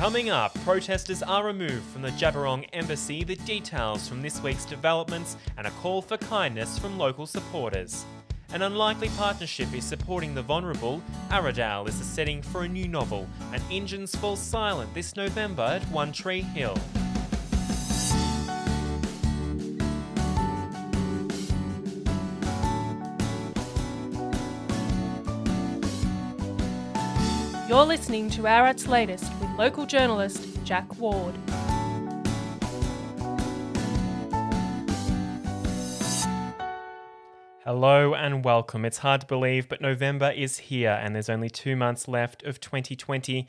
Coming up, protesters are removed from the Djab Wurrung Embassy, the details from this week's developments, and a call for kindness from local supporters. An unlikely partnership is supporting the vulnerable. Aradale is the setting for a new novel, and engines fall silent this November at One Tree Hill. You're listening to Ararat's latest with local journalist Jack Ward. Hello and welcome. It's hard to believe, but November is here and there's only two months left of 2020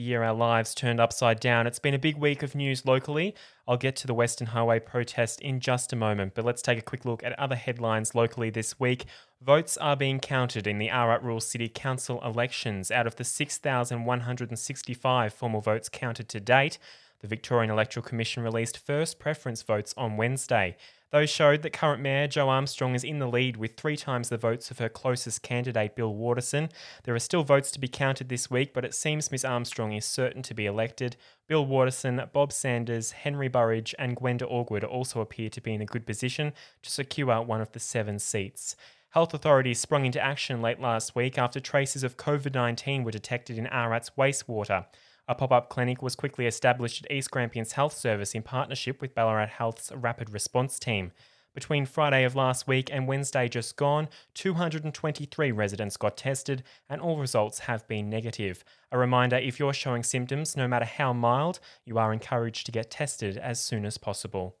year our lives turned upside down. It's been a big week of news locally. I'll get to the Western Highway protest in just a moment, but let's take a quick look at other headlines locally this week. Votes are being counted in the Ararat Rural City Council elections. Out of the 6,165 formal votes counted to date, the Victorian Electoral Commission released first preference votes on Wednesday. Those showed that current Mayor Jo Armstrong is in the lead with three times the votes of her closest candidate, Bill Waterston. There are still votes to be counted this week, but it seems Ms Armstrong is certain to be elected. Bill Waterston, Bob Sanders, Henry Burridge, and Gwenda Allgood also appear to be in a good position to secure one of the seven seats. Health authorities sprung into action late last week after traces of COVID 19 were detected in Ararat's wastewater. A pop up clinic was quickly established at East Grampians Health Service in partnership with Ballarat Health's Rapid Response Team. Between Friday of last week and Wednesday just gone, 223 residents got tested and all results have been negative. A reminder if you're showing symptoms, no matter how mild, you are encouraged to get tested as soon as possible.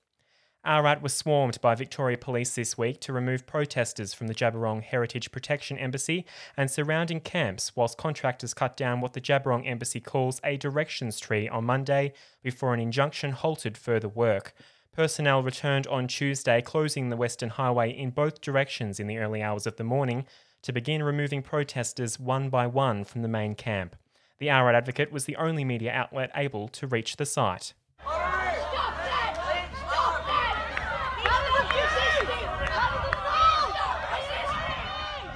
Ararat was swarmed by Victoria Police this week to remove protesters from the Djab Wurrung Heritage Protection Embassy and surrounding camps, whilst contractors cut down what the Djab Wurrung Embassy calls a directions tree on Monday before an injunction halted further work. Personnel returned on Tuesday, closing the Western Highway in both directions in the early hours of the morning to begin removing protesters one by one from the main camp. The Ararat Advocate was the only media outlet able to reach the site.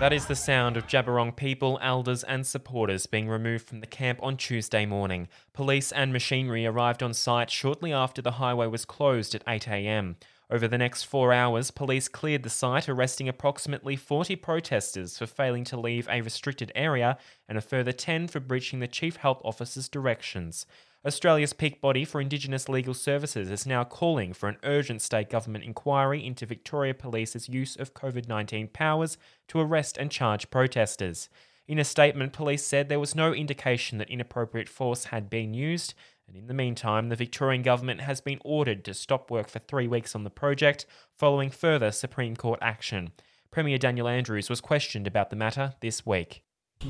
That is the sound of Djab Wurrung people, elders, and supporters being removed from the camp on Tuesday morning. Police and machinery arrived on site shortly after the highway was closed at 8am. Over the next four hours, police cleared the site, arresting approximately 40 protesters for failing to leave a restricted area and a further 10 for breaching the Chief Health Officer's directions. Australia's peak body for Indigenous legal services is now calling for an urgent state government inquiry into Victoria Police's use of COVID 19 powers to arrest and charge protesters. In a statement, police said there was no indication that inappropriate force had been used, and in the meantime, the Victorian government has been ordered to stop work for three weeks on the project following further Supreme Court action. Premier Daniel Andrews was questioned about the matter this week.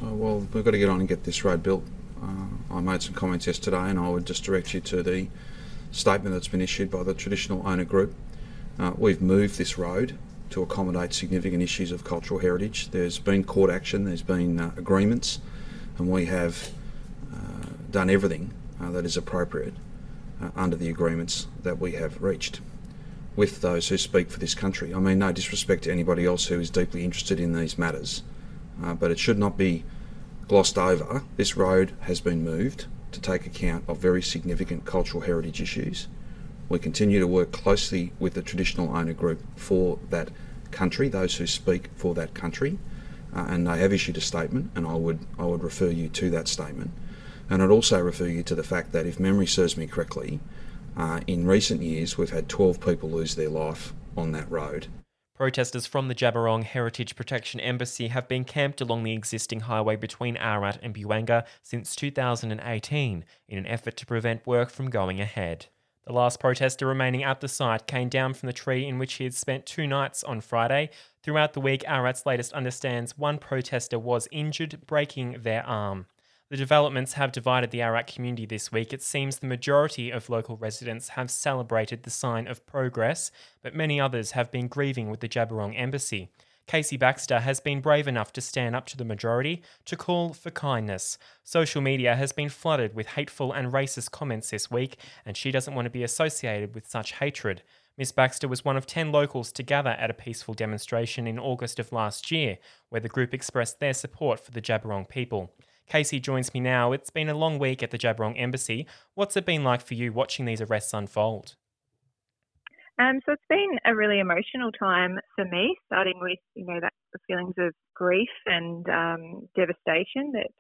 Oh, well, we've got to get on and get this road built. Uh, I made some comments yesterday, and I would just direct you to the statement that's been issued by the traditional owner group. Uh, we've moved this road to accommodate significant issues of cultural heritage. There's been court action, there's been uh, agreements, and we have uh, done everything uh, that is appropriate uh, under the agreements that we have reached with those who speak for this country. I mean, no disrespect to anybody else who is deeply interested in these matters, but it should not be glossed over, this road has been moved to take account of very significant cultural heritage issues. We continue to work closely with the traditional owner group for that country, those who speak for that country, uh, and they have issued a statement, and I would I would refer you to that statement, and I'd also refer you to the fact that if memory serves me correctly, uh, in recent years we've had 12 people lose their life on that road. Protesters from the Djab Wurrung Heritage Protection Embassy have been camped along the existing highway between Ararat and Buangor since 2018 in an effort to prevent work from going ahead. The last protester remaining at the site came down from the tree in which he had spent two nights on Friday. Throughout the week, Ararat's latest understands one protester was injured, breaking their arm. The developments have divided the Arak community this week. It seems the majority of local residents have celebrated the sign of progress, but many others have been grieving with the Djab Wurrung embassy. Casey Baxter has been brave enough to stand up to the majority to call for kindness. Social media has been flooded with hateful and racist comments this week, and she doesn't want to be associated with such hatred. Miss Baxter was one of 10 locals to gather at a peaceful demonstration in August of last year, where the group expressed their support for the Djab Wurrung people. Casey joins me now. It's been a long week at the Djab Wurrung Embassy. What's it been like for you watching these arrests unfold? Um, so it's been a really emotional time for me, starting with you know that the feelings of grief and um, devastation that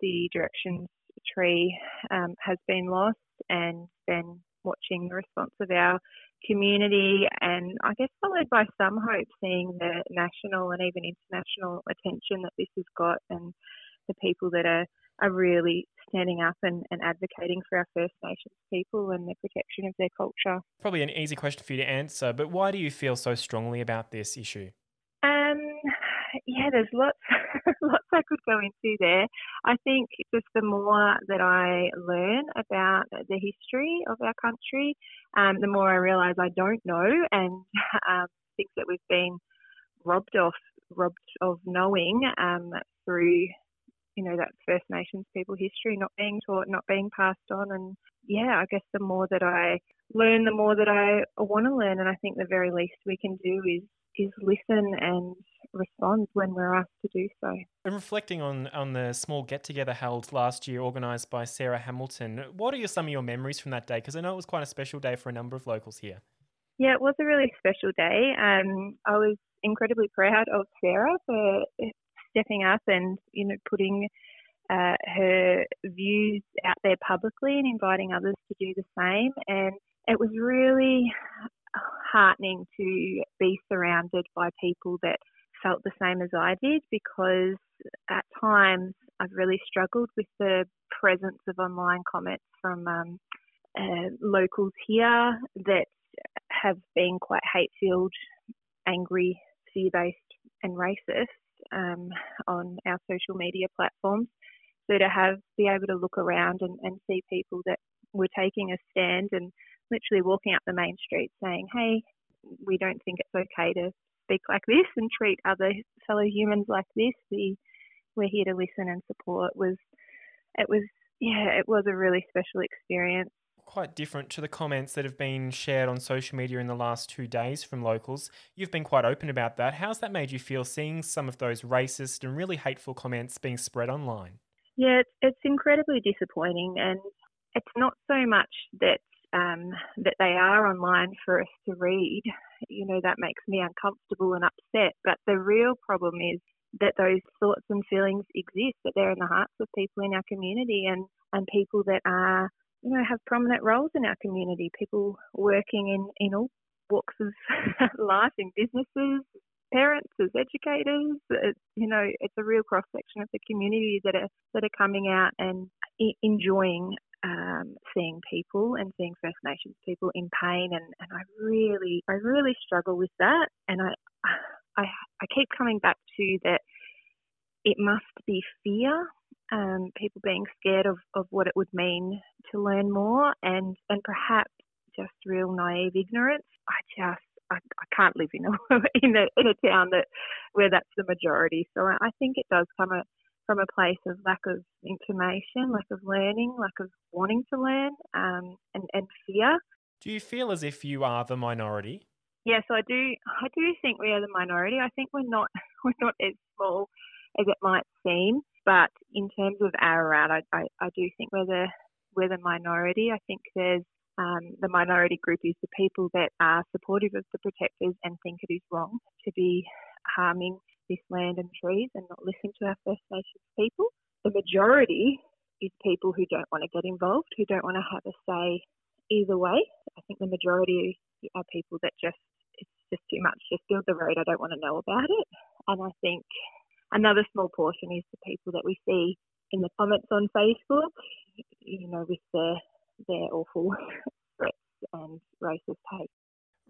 the directions tree um, has been lost, and then watching the response of our community, and I guess followed by some hope, seeing the national and even international attention that this has got, and the people that are are really standing up and, and advocating for our First Nations people and the protection of their culture. Probably an easy question for you to answer, but why do you feel so strongly about this issue? Um, yeah, there's lots, lots I could go into there. I think just the more that I learn about the history of our country, um, the more I realise I don't know, and um, things that we've been robbed of, robbed of knowing um, through you know, that First Nations people history not being taught, not being passed on. And yeah, I guess the more that I learn, the more that I want to learn. And I think the very least we can do is is listen and respond when we're asked to do so. And reflecting on on the small get together held last year, organised by Sarah Hamilton, what are your, some of your memories from that day? Because I know it was quite a special day for a number of locals here. Yeah, it was a really special day. Um, I was incredibly proud of Sarah for stepping up and you know putting uh, her views out there publicly and inviting others to do the same. And it was really heartening to be surrounded by people that felt the same as I did because at times I've really struggled with the presence of online comments from um, uh, locals here that have been quite hate filled, angry, fear based, and racist um, on our social media platforms. So to have be able to look around and, and see people that were taking a stand and literally walking up the main street saying, "Hey, we don't think it's okay to speak like this and treat other fellow humans like this. We we're here to listen and support." Was it was yeah, it was a really special experience quite different to the comments that have been shared on social media in the last two days from locals. You've been quite open about that. How's that made you feel seeing some of those racist and really hateful comments being spread online? Yeah, it's, it's incredibly disappointing, and it's not so much that um, that they are online for us to read. You know, that makes me uncomfortable and upset. But the real problem is that those thoughts and feelings exist, that they're in the hearts of people in our community and, and people that are you know, have prominent roles in our community. People working in, in all walks of life, in businesses, parents, as educators. It, you know, it's a real cross section of the community that are that are coming out and enjoying um, seeing people and seeing First Nations people in pain, and, and I really, I really struggle with that, and I, I, I keep coming back to that. It must be fear um, people being scared of, of what it would mean to learn more and, and perhaps just real naive ignorance. I just I, I can't live in a in a in a town that where that's the majority. So I, I think it does come a, from a place of lack of information, lack of learning, lack of wanting to learn, um, and and fear. Do you feel as if you are the minority? Yes, I do. I do think we are the minority. I think we're not we're not as small as it might seem. But in terms of Ararat, I, I, I do think we're the we're the minority. I think there's um, the minority group is the people that are supportive of the protectors and think it is wrong to be harming this land and trees and not listen to our First Nations people. The majority is people who don't want to get involved, who don't want to have a say either way. I think the majority are people that just it's just too much. Just build the road. I don't want to know about it. And I think Another small portion is the people that we see in the comments on Facebook, you know, with their their awful threats and racist hate.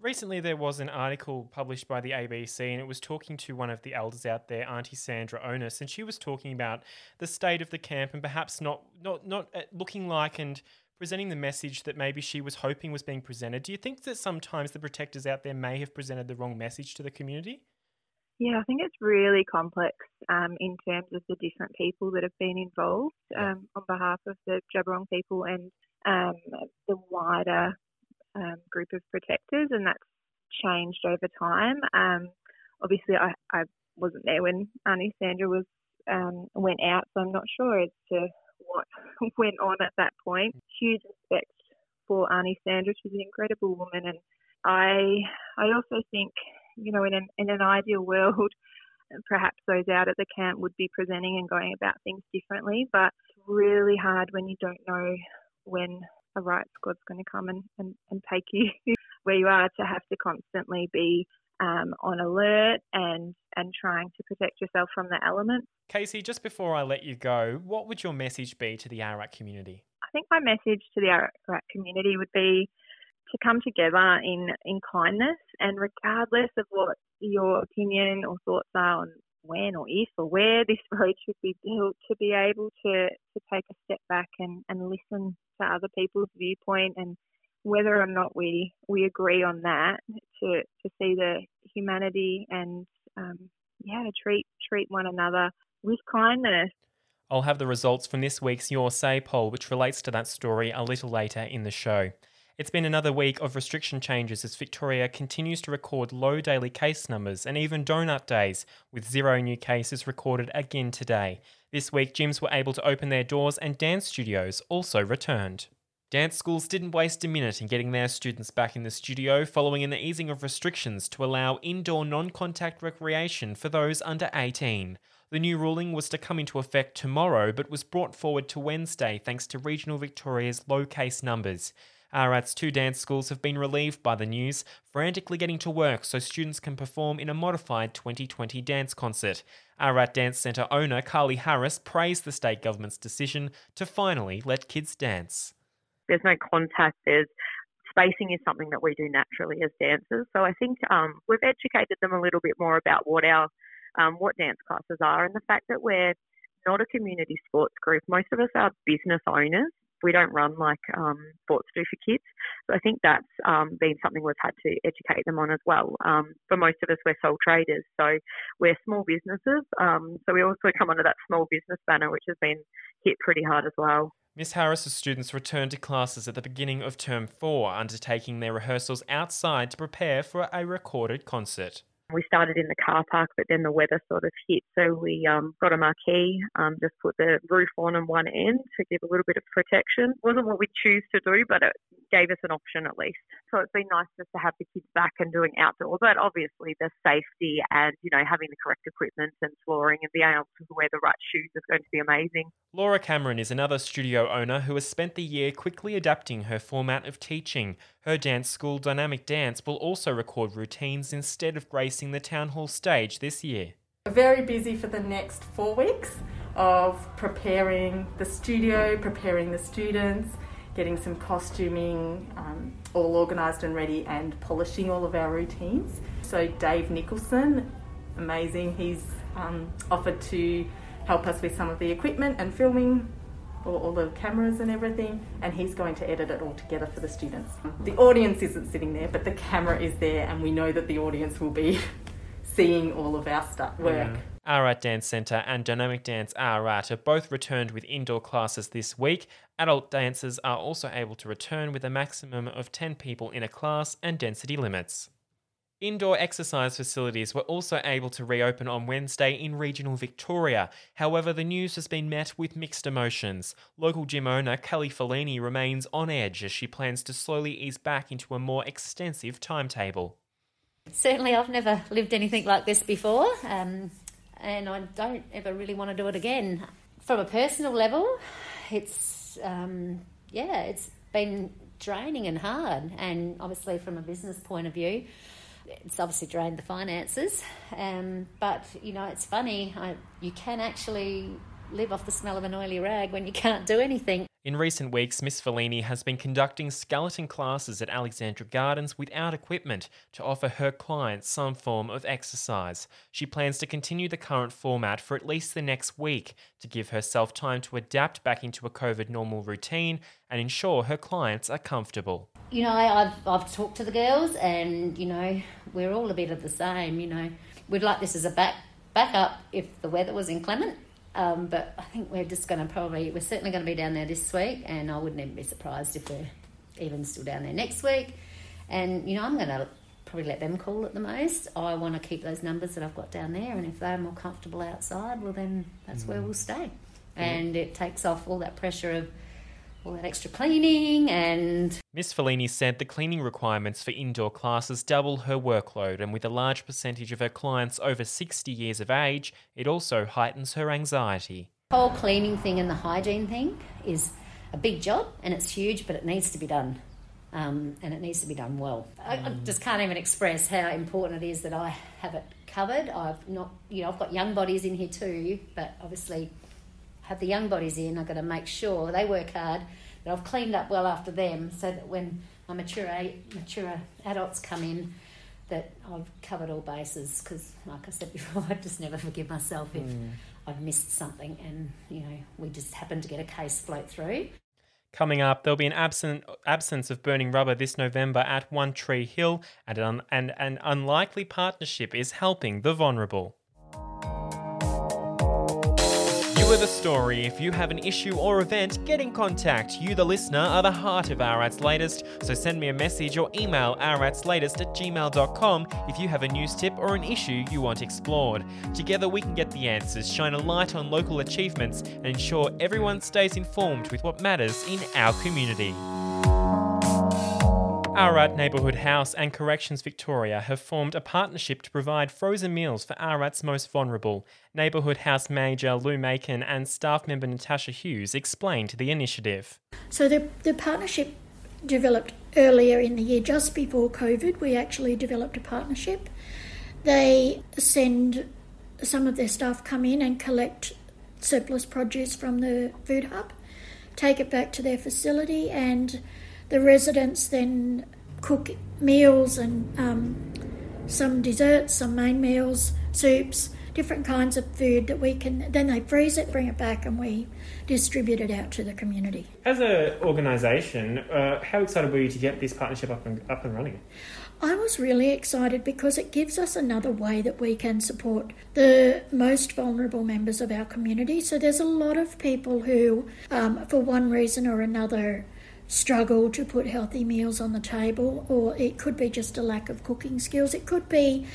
Recently, there was an article published by the ABC, and it was talking to one of the elders out there, Auntie Sandra Onus, and she was talking about the state of the camp and perhaps not not not uh, looking like and presenting the message that maybe she was hoping was being presented. Do you think that sometimes the protectors out there may have presented the wrong message to the community? Yeah, I think it's really complex um, in terms of the different people that have been involved um, on behalf of the Djab Wurrung people and um, the wider um, group of protectors, and that's changed over time. Um, obviously, I, I, wasn't there when Auntie Sandra was um, went out, so I'm not sure as to what went on at that point. Huge respect for Auntie Sandra; She's an incredible woman, and I I also think you know in an in an ideal world. Perhaps those out at the camp would be presenting and going about things differently, but it's really hard when you don't know when a riot squad's going to come and, and, and take you where you are to have to constantly be um, on alert and and trying to protect yourself from the elements. Casey, just before I let you go, what would your message be to the Ararat community? I think my message to the Ararat community would be to come together in in kindness and regardless of what your opinion or thoughts are on when or if or where this road should be built, to be able to, to take a step back and, and listen to other people's viewpoint and whether or not we, we agree on that, to, to see the humanity and um, yeah, to treat treat one another with kindness. I'll have the results from this week's Your Say poll, which relates to that story, a little later in the show. It's been another week of restriction changes as Victoria continues to record low daily case numbers and even donut days, with zero new cases recorded again today. This week, gyms were able to open their doors and dance studios also returned. Dance schools didn't waste a minute in getting their students back in the studio following an easing of restrictions to allow indoor non contact recreation for those under 18. The new ruling was to come into effect tomorrow but was brought forward to Wednesday thanks to regional Victoria's low case numbers. Ararat's two dance schools have been relieved by the news, frantically getting to work so students can perform in a modified 2020 dance concert. Ararat Dance Centre owner Carly Harris praised the state government's decision to finally let kids dance. There's no contact, there's spacing is something that we do naturally as dancers. So I think um, we've educated them a little bit more about what our um, what dance classes are and the fact that we're not a community sports group. Most of us are business owners we don't run like um, sports do for kids. So I think that's um, been something we've had to educate them on as well. Um, for most of us, we're sole traders, so we're small businesses. Um, so we also come under that small business banner, which has been hit pretty hard as well. Miss Harris's students returned to classes at the beginning of term four, undertaking their rehearsals outside to prepare for a recorded concert. We started in the car park, but then the weather sort of hit. So we um, got a marquee, um, just put the roof on on one end to give a little bit of protection. wasn't what we choose to do, but it gave us an option at least. So it's been nice just to have the kids back and doing outdoor. But obviously the safety and, you know, having the correct equipment and flooring and being able to wear the right shoes is going to be amazing. Laura Cameron is another studio owner who has spent the year quickly adapting her format of teaching. Her dance school, Dynamic Dance, will also record routines instead of gracing the town hall stage this year. Very busy for the next four weeks of preparing the studio, preparing the students, getting some costuming um, all organised and ready, and polishing all of our routines. So, Dave Nicholson, amazing, he's um, offered to help us with some of the equipment and filming all, all the cameras and everything, and he's going to edit it all together for the students. Mm-hmm. The audience isn't sitting there, but the camera is there, and we know that the audience will be seeing all of our stuff work. Ararat Dance Centre and Dynamic Dance Ararat have both returned with indoor classes this week. Adult dancers are also able to return with a maximum of 10 people in a class and density limits. Indoor exercise facilities were also able to reopen on Wednesday in regional Victoria. However, the news has been met with mixed emotions. Local gym owner Kelly Fellini remains on edge as she plans to slowly ease back into a more extensive timetable. Certainly, I've never lived anything like this before, um, and I don't ever really want to do it again. From a personal level, it's um, yeah, it's been draining and hard, and obviously from a business point of view it's obviously drained the finances. Um, but you know, it's funny. I, you can actually live off the smell of an oily rag when you can't do anything. In recent weeks, Miss Fellini has been conducting skeleton classes at Alexandra Gardens without equipment to offer her clients some form of exercise. She plans to continue the current format for at least the next week to give herself time to adapt back into a COVID normal routine and ensure her clients are comfortable. You know, I've, I've talked to the girls, and you know, we're all a bit of the same. You know, we'd like this as a back backup if the weather was inclement um, but I think we're just going to probably, we're certainly going to be down there this week, and I wouldn't even be surprised if we're even still down there next week. And, you know, I'm going to probably let them call it the most. I want to keep those numbers that I've got down there, and if they're more comfortable outside, well, then that's where we'll stay. And it takes off all that pressure of all that extra cleaning and Miss Fellini said the cleaning requirements for indoor classes double her workload, and with a large percentage of her clients over 60 years of age, it also heightens her anxiety. whole cleaning thing and the hygiene thing is a big job and it's huge, but it needs to be done. Um, and it needs to be done well. I, I just can't even express how important it is that I have it covered. I've not, you know, I've got young bodies in here too, but obviously have the young bodies in. I've got to make sure they work hard, that I've cleaned up well after them, so that when my mature mature adults come in, that I've covered all bases. Because, like I said before, I just never forgive myself if hmm. I've missed something, and you know we just happen to get a case float through. Coming up, there'll be an absent, absence of burning rubber this November at One Tree Hill, and an, and an unlikely partnership is helping the vulnerable. You a story. If you have an issue or event, get in contact. You, the listener, are the heart of Arat's Latest, so send me a message or email aratslatest at gmail.com if you have a news tip or an issue you want explored. Together, we can get the answers, shine a light on local achievements, and ensure everyone stays informed with what matters in our community. Ararat Neighbourhood House and Corrections Victoria have formed a partnership to provide frozen meals for Ararat's most vulnerable. Neighbourhood House Manager Lou Macon and staff member Natasha Hughes explained the initiative. So the, the partnership developed earlier in the year, just before COVID. We actually developed a partnership. They send some of their staff come in and collect surplus produce from the food hub, take it back to their facility, and the residents then cook meals and um, some desserts, some main meals, soups, different kinds of food that we can. Then they freeze it, bring it back, and we distribute it out to the community. As an organisation, uh, how excited were you to get this partnership up and, up and running? I was really excited because it gives us another way that we can support the most vulnerable members of our community. So there's a lot of people who, um, for one reason or another, struggle to put healthy meals on the table, or it could be just a lack of cooking skills. It could be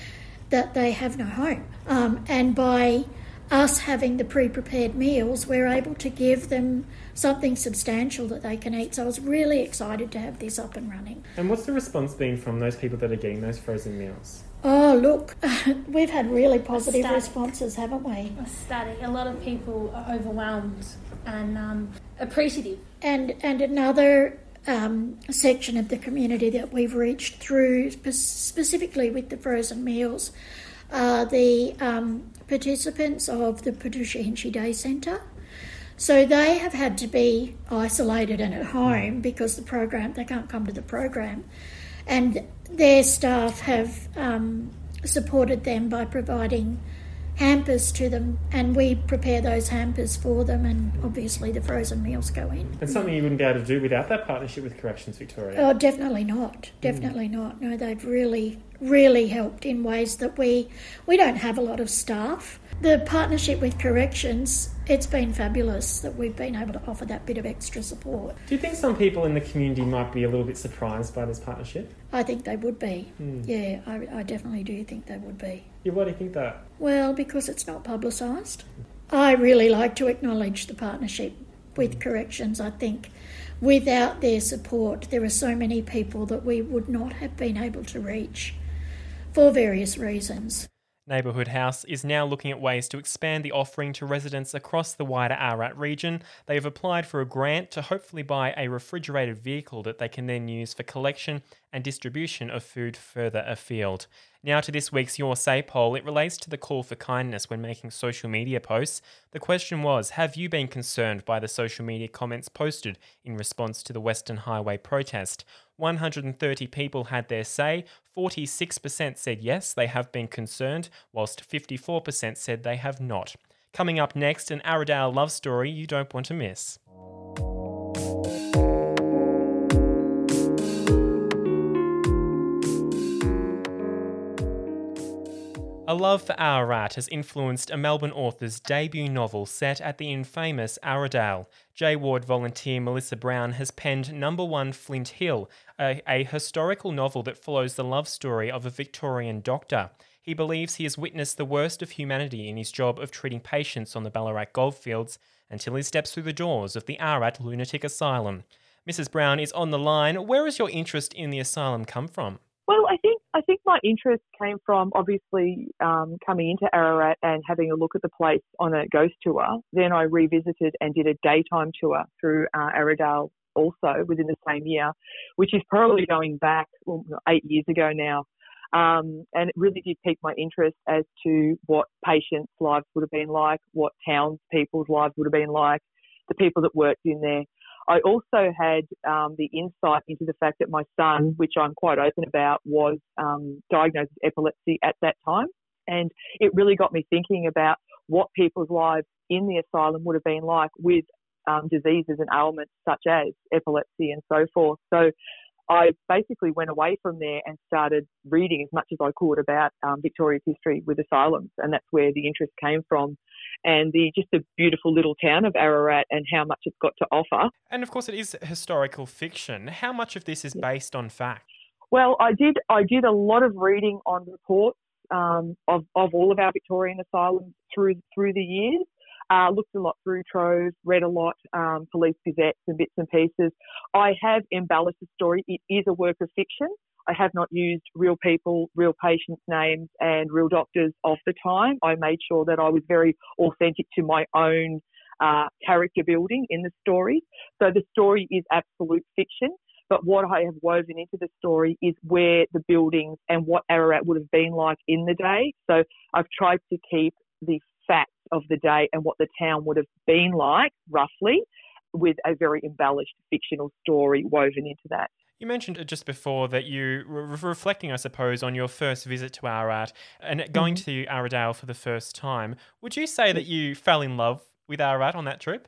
that they have no home. Um, and by us having the pre prepared meals, we're able to give them something substantial that they can eat. So I was really excited to have this up and running. And what's the response been from those people that are getting those frozen meals? Oh, look, we've had really positive Ecstatic. responses, haven't we? ecstatic. A lot of people are overwhelmed and um, appreciative. And and another um, section of the community that we've reached through specifically with the frozen meals are the um, participants of the Patricia Hinchy Day Centre. So they have had to be isolated and at home because the program they can't come to the program, and their staff have um, supported them by providing hampers to them, and we prepare those hampers for them, and obviously the frozen meals go in. And something you wouldn't be able to do without that partnership with Corrections Victoria. Oh, definitely not. Definitely hmm. not. No, they've really, really helped in ways that we we don't have a lot of staff. The partnership with corrections, it's been fabulous that we've been able to offer that bit of extra support. Do you think some people in the community might be a little bit surprised by this partnership? I think they would be. Hmm. Yeah, I, I definitely do think they would be. Yeah, why do you think that? Well, because it's not publicised. I really like to acknowledge the partnership with hmm. corrections. I think without their support, there are so many people that we would not have been able to reach for various reasons. Neighbourhood House is now looking at ways to expand the offering to residents across the wider Ararat region. They have applied for a grant to hopefully buy a refrigerated vehicle that they can then use for collection and distribution of food further afield. Now to this week's Your Say poll. It relates to the call for kindness when making social media posts. The question was Have you been concerned by the social media comments posted in response to the Western Highway protest? 130 people had their say. 46% said yes, they have been concerned, whilst 54% said they have not. Coming up next, an Aradale love story you don't want to miss. A love for Ararat has influenced a Melbourne author's debut novel set at the infamous Aradale. J Ward volunteer Melissa Brown has penned Number One Flint Hill, a, a historical novel that follows the love story of a Victorian doctor. He believes he has witnessed the worst of humanity in his job of treating patients on the Ballarat goldfields until he steps through the doors of the Ararat Lunatic Asylum. Mrs. Brown is on the line. Where has your interest in the asylum come from? Well, I think I think my interest came from obviously um, coming into Ararat and having a look at the place on a ghost tour. Then I revisited and did a daytime tour through uh, Aradale also within the same year, which is probably going back well, eight years ago now. Um, and it really did pique my interest as to what patients' lives would have been like, what townspeople's lives would have been like, the people that worked in there. I also had um, the insight into the fact that my son, which I'm quite open about, was um, diagnosed with epilepsy at that time. And it really got me thinking about what people's lives in the asylum would have been like with um, diseases and ailments such as epilepsy and so forth. So I basically went away from there and started reading as much as I could about um, Victoria's history with asylums, and that's where the interest came from and the just the beautiful little town of Ararat and how much it's got to offer. And of course, it is historical fiction. How much of this is based on fact? Well, I did I did a lot of reading on reports um, of of all of our Victorian asylums through through the years. Uh, looked a lot through Trove, read a lot, um, police gazettes and bits and pieces. I have embellished the story. It is a work of fiction. I have not used real people, real patients' names, and real doctors of the time. I made sure that I was very authentic to my own uh, character building in the story. So the story is absolute fiction. But what I have woven into the story is where the buildings and what Ararat would have been like in the day. So I've tried to keep the facts of the day and what the town would have been like, roughly, with a very embellished fictional story woven into that. You mentioned just before that you were reflecting, I suppose, on your first visit to Ararat and going mm-hmm. to Aradale for the first time. Would you say that you fell in love with Ararat on that trip?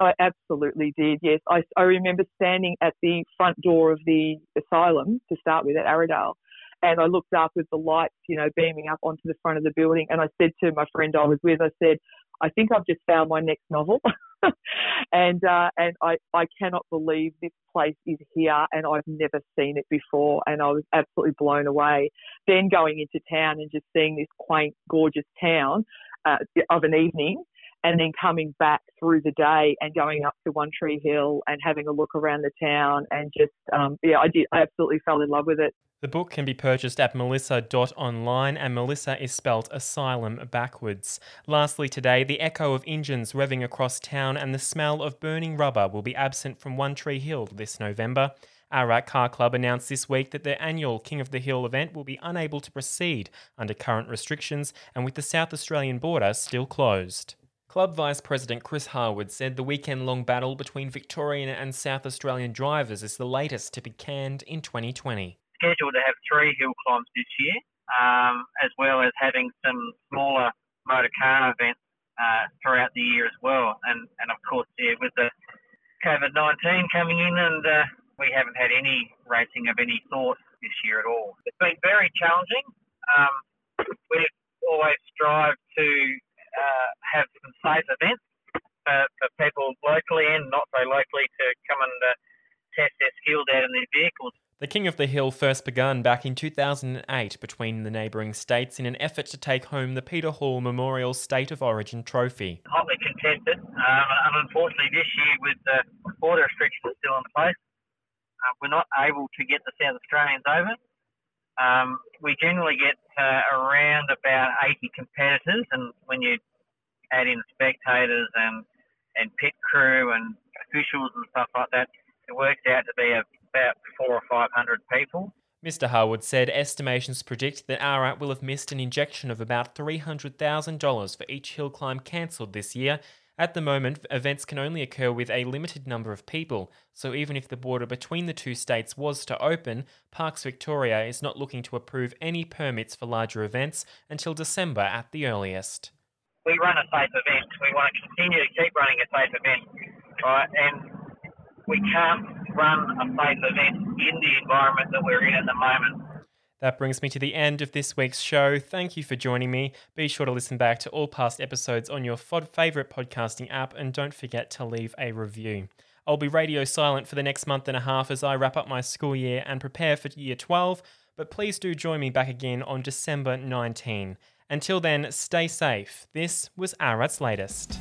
I absolutely did, yes. I, I remember standing at the front door of the asylum to start with at Aradale and I looked up with the lights, you know, beaming up onto the front of the building and I said to my friend I was with, I said, I think I've just found my next novel. and uh, and I, I cannot believe this place is here and I've never seen it before and I was absolutely blown away. Then going into town and just seeing this quaint, gorgeous town uh, of an evening and then coming back through the day and going up to One Tree Hill and having a look around the town and just um, yeah, I did I absolutely fell in love with it. The book can be purchased at melissa.online and Melissa is spelt asylum backwards. Lastly, today, the echo of engines revving across town and the smell of burning rubber will be absent from One Tree Hill this November. Ararat Car Club announced this week that their annual King of the Hill event will be unable to proceed under current restrictions and with the South Australian border still closed. Club Vice President Chris Harwood said the weekend long battle between Victorian and South Australian drivers is the latest to be canned in 2020 scheduled to have three hill climbs this year, um, as well as having some smaller motor car events uh, throughout the year as well. And, and of course, yeah, with the COVID 19 coming in, and uh, we haven't had any racing of any sort this year at all. It's been very challenging. Um, we've always strived to uh, have some safe events for, for people locally and not so locally to come and uh, test their skills out in their vehicles. The King of the Hill first begun back in 2008 between the neighbouring states in an effort to take home the Peter Hall Memorial State of Origin trophy. Hotly contested, um, and unfortunately this year with the border restrictions still in place, uh, we're not able to get the South Australians over. Um, we generally get uh, around about 80 competitors, and when you add in spectators and and pit crew and officials and stuff like that, it works out to be about four or five hundred people. Mr. Harwood said estimations predict that Ararat will have missed an injection of about $300,000 for each hill climb cancelled this year. At the moment, events can only occur with a limited number of people, so even if the border between the two states was to open, Parks Victoria is not looking to approve any permits for larger events until December at the earliest. We run a safe event. We want to continue to keep running a safe event, right? And we can't run a safe event in the environment that we're in at the moment. That brings me to the end of this week's show. Thank you for joining me. Be sure to listen back to all past episodes on your favourite podcasting app and don't forget to leave a review. I'll be radio silent for the next month and a half as I wrap up my school year and prepare for year 12, but please do join me back again on December 19. Until then, stay safe. This was Ararat's Latest.